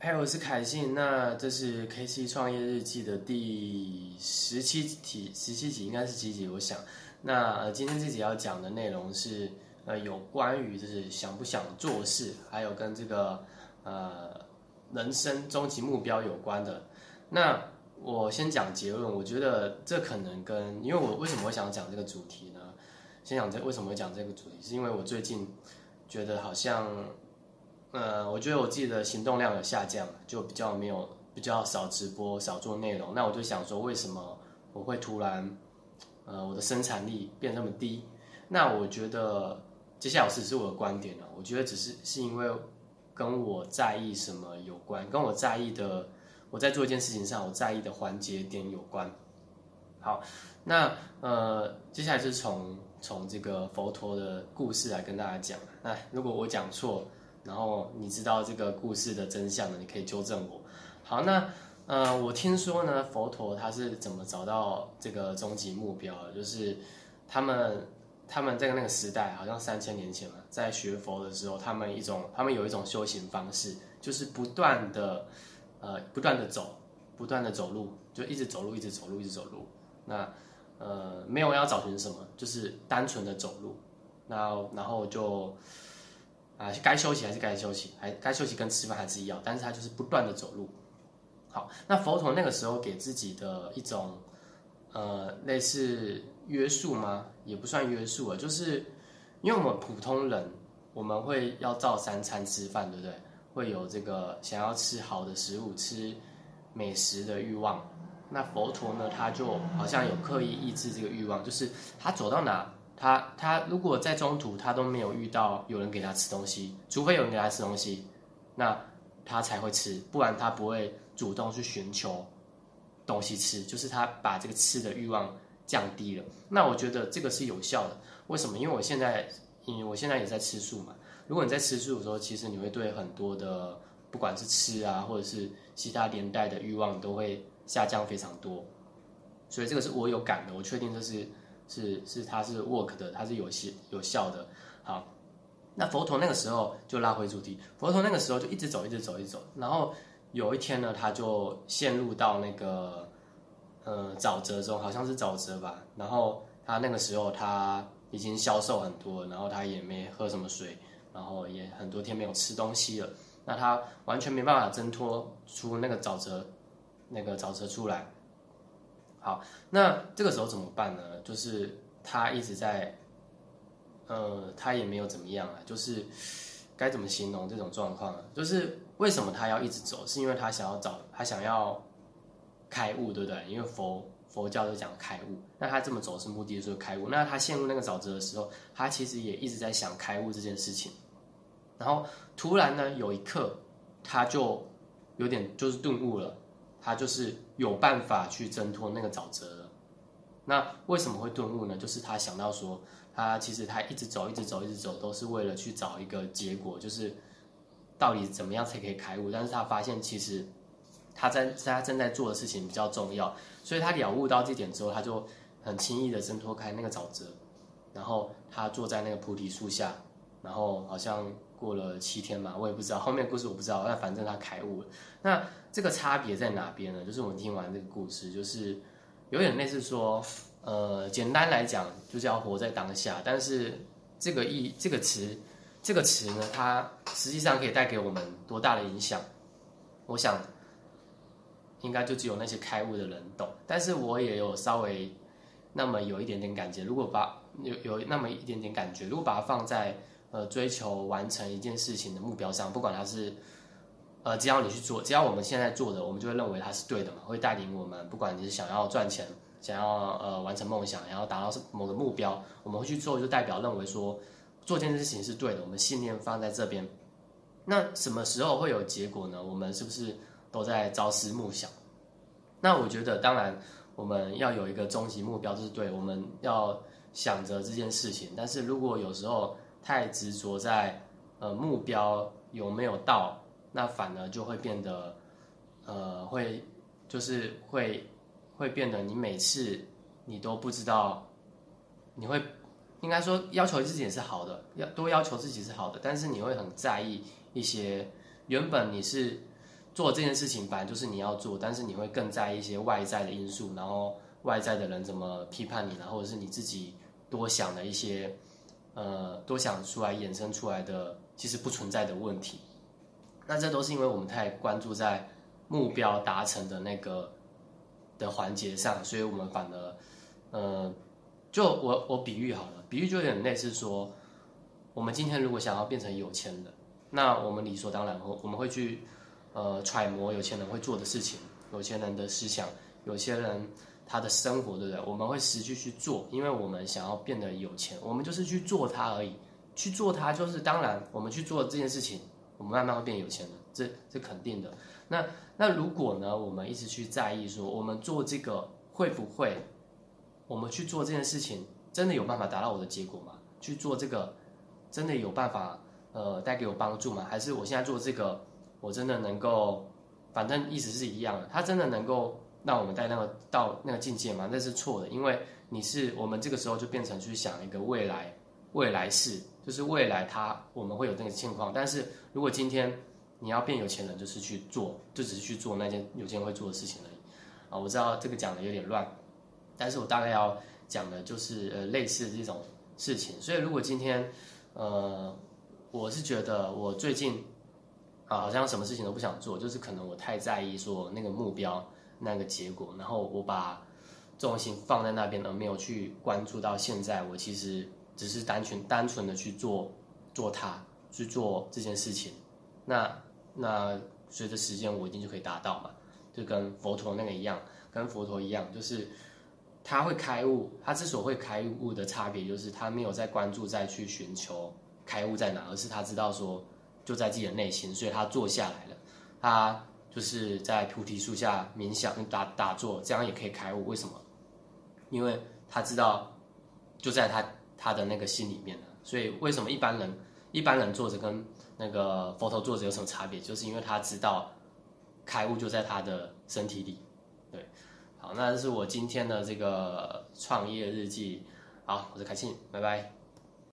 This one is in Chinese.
嗨，我是凯信。那这是 K C 创业日记的第十七集，十七集应该是几集？我想，那，今天这集要讲的内容是呃，有关于就是想不想做事，还有跟这个呃人生终极目标有关的。那我先讲结论，我觉得这可能跟因为我为什么会想讲这个主题呢？先讲这为什么会讲这个主题，是因为我最近觉得好像。呃，我觉得我自己的行动量有下降，就比较没有比较少直播，少做内容。那我就想说，为什么我会突然，呃，我的生产力变那么低？那我觉得接下来只是我的观点了。我觉得只是是因为跟我在意什么有关，跟我在意的我在做一件事情上我在意的环节点有关。好，那呃，接下来就是从从这个佛陀的故事来跟大家讲。那如果我讲错，然后你知道这个故事的真相呢？你可以纠正我。好，那呃，我听说呢，佛陀他是怎么找到这个终极目标？就是他们他们在那个时代，好像三千年前嘛，在学佛的时候，他们一种他们有一种修行方式，就是不断的呃不断的走，不断的走路，就一直走路，一直走路，一直走路。那呃没有要找寻什么，就是单纯的走路。那然后就。啊，该休息还是该休息，还该休息跟吃饭还是一样，但是他就是不断的走路。好，那佛陀那个时候给自己的一种，呃，类似约束吗？也不算约束啊，就是因为我们普通人，我们会要照三餐吃饭，对不对？会有这个想要吃好的食物、吃美食的欲望。那佛陀呢，他就好像有刻意抑制这个欲望，就是他走到哪。他他如果在中途他都没有遇到有人给他吃东西，除非有人给他吃东西，那他才会吃，不然他不会主动去寻求东西吃，就是他把这个吃的欲望降低了。那我觉得这个是有效的。为什么？因为我现在，因为我现在也在吃素嘛。如果你在吃素的时候，其实你会对很多的不管是吃啊，或者是其他连带的欲望都会下降非常多。所以这个是我有感的，我确定这是。是是，它是 work 的，它是有效有效的。好，那佛陀那个时候就拉回主题，佛陀那个时候就一直走，一直走，一直走。然后有一天呢，他就陷入到那个呃沼泽中，好像是沼泽吧。然后他那个时候他已经消瘦很多，然后他也没喝什么水，然后也很多天没有吃东西了。那他完全没办法挣脱出那个沼泽，那个沼泽出来。好，那这个时候怎么办呢？就是他一直在，呃，他也没有怎么样啊，就是该怎么形容这种状况啊？就是为什么他要一直走？是因为他想要找，他想要开悟，对不对？因为佛佛教就讲开悟，那他这么走是目的就是开悟。那他陷入那个沼泽的时候，他其实也一直在想开悟这件事情。然后突然呢，有一刻他就有点就是顿悟了。他就是有办法去挣脱那个沼泽了。那为什么会顿悟呢？就是他想到说，他其实他一直走，一直走，一直走，都是为了去找一个结果，就是到底怎么样才可以开悟。但是他发现其实他在他正在做的事情比较重要，所以他了悟到这点之后，他就很轻易的挣脱开那个沼泽，然后他坐在那个菩提树下，然后好像。过了七天嘛，我也不知道后面故事我不知道，但反正他开悟了。那这个差别在哪边呢？就是我们听完这个故事，就是有点类似说，呃，简单来讲，就是要活在当下。但是这个意这个词，这个词呢，它实际上可以带给我们多大的影响？我想，应该就只有那些开悟的人懂。但是我也有稍微那么有一点点感觉。如果把有有那么一点点感觉，如果把它放在。呃，追求完成一件事情的目标上，不管它是，呃，只要你去做，只要我们现在做的，我们就会认为它是对的嘛，会带领我们。不管你是想要赚钱，想要呃完成梦想，然后达到某个目标，我们会去做，就代表认为说做这件事情是对的。我们信念放在这边，那什么时候会有结果呢？我们是不是都在朝思暮想？那我觉得，当然我们要有一个终极目标，就是对，我们要想着这件事情。但是如果有时候，太执着在呃目标有没有到，那反而就会变得呃会就是会会变得你每次你都不知道你会应该说要求自己也是好的，要多要求自己是好的，但是你会很在意一些原本你是做这件事情本来就是你要做，但是你会更在意一些外在的因素，然后外在的人怎么批判你，然后或者是你自己多想的一些，呃，多想出来衍生出来的其实不存在的问题。那这都是因为我们太关注在目标达成的那个的环节上，所以我们反而，呃，就我我比喻好了，比喻就有点类似说，我们今天如果想要变成有钱人，那我们理所当然会我们会去。呃，揣摩有钱人会做的事情，有钱人的思想，有些人他的生活，对不对？我们会持续去做，因为我们想要变得有钱，我们就是去做它而已。去做它，就是当然，我们去做这件事情，我们慢慢会变有钱的，这这肯定的。那那如果呢，我们一直去在意说，我们做这个会不会，我们去做这件事情，真的有办法达到我的结果吗？去做这个，真的有办法呃带给我帮助吗？还是我现在做这个？我真的能够，反正意思是一样的。他真的能够让我们带那个到那个境界吗？那是错的，因为你是我们这个时候就变成去想一个未来，未来式，就是未来他我们会有那个情况。但是如果今天你要变有钱人，就是去做，就只是去做那件有钱人会做的事情而已。啊，我知道这个讲的有点乱，但是我大概要讲的就是呃类似这种事情。所以如果今天呃，我是觉得我最近。啊，好像什么事情都不想做，就是可能我太在意说那个目标、那个结果，然后我把重心放在那边，而没有去关注到现在我其实只是单纯单纯的去做做它，去做这件事情。那那随着时间，我一定就可以达到嘛，就跟佛陀那个一样，跟佛陀一样，就是他会开悟，他之所以会开悟的差别，就是他没有在关注再去寻求开悟在哪，而是他知道说。就在自己的内心，所以他坐下来了，他就是在菩提树下冥想打打坐，这样也可以开悟。为什么？因为他知道就在他他的那个心里面了。所以为什么一般人一般人坐着跟那个佛头坐着有什么差别？就是因为他知道开悟就在他的身体里。对，好，那这是我今天的这个创业日记。好，我是凯信，拜拜。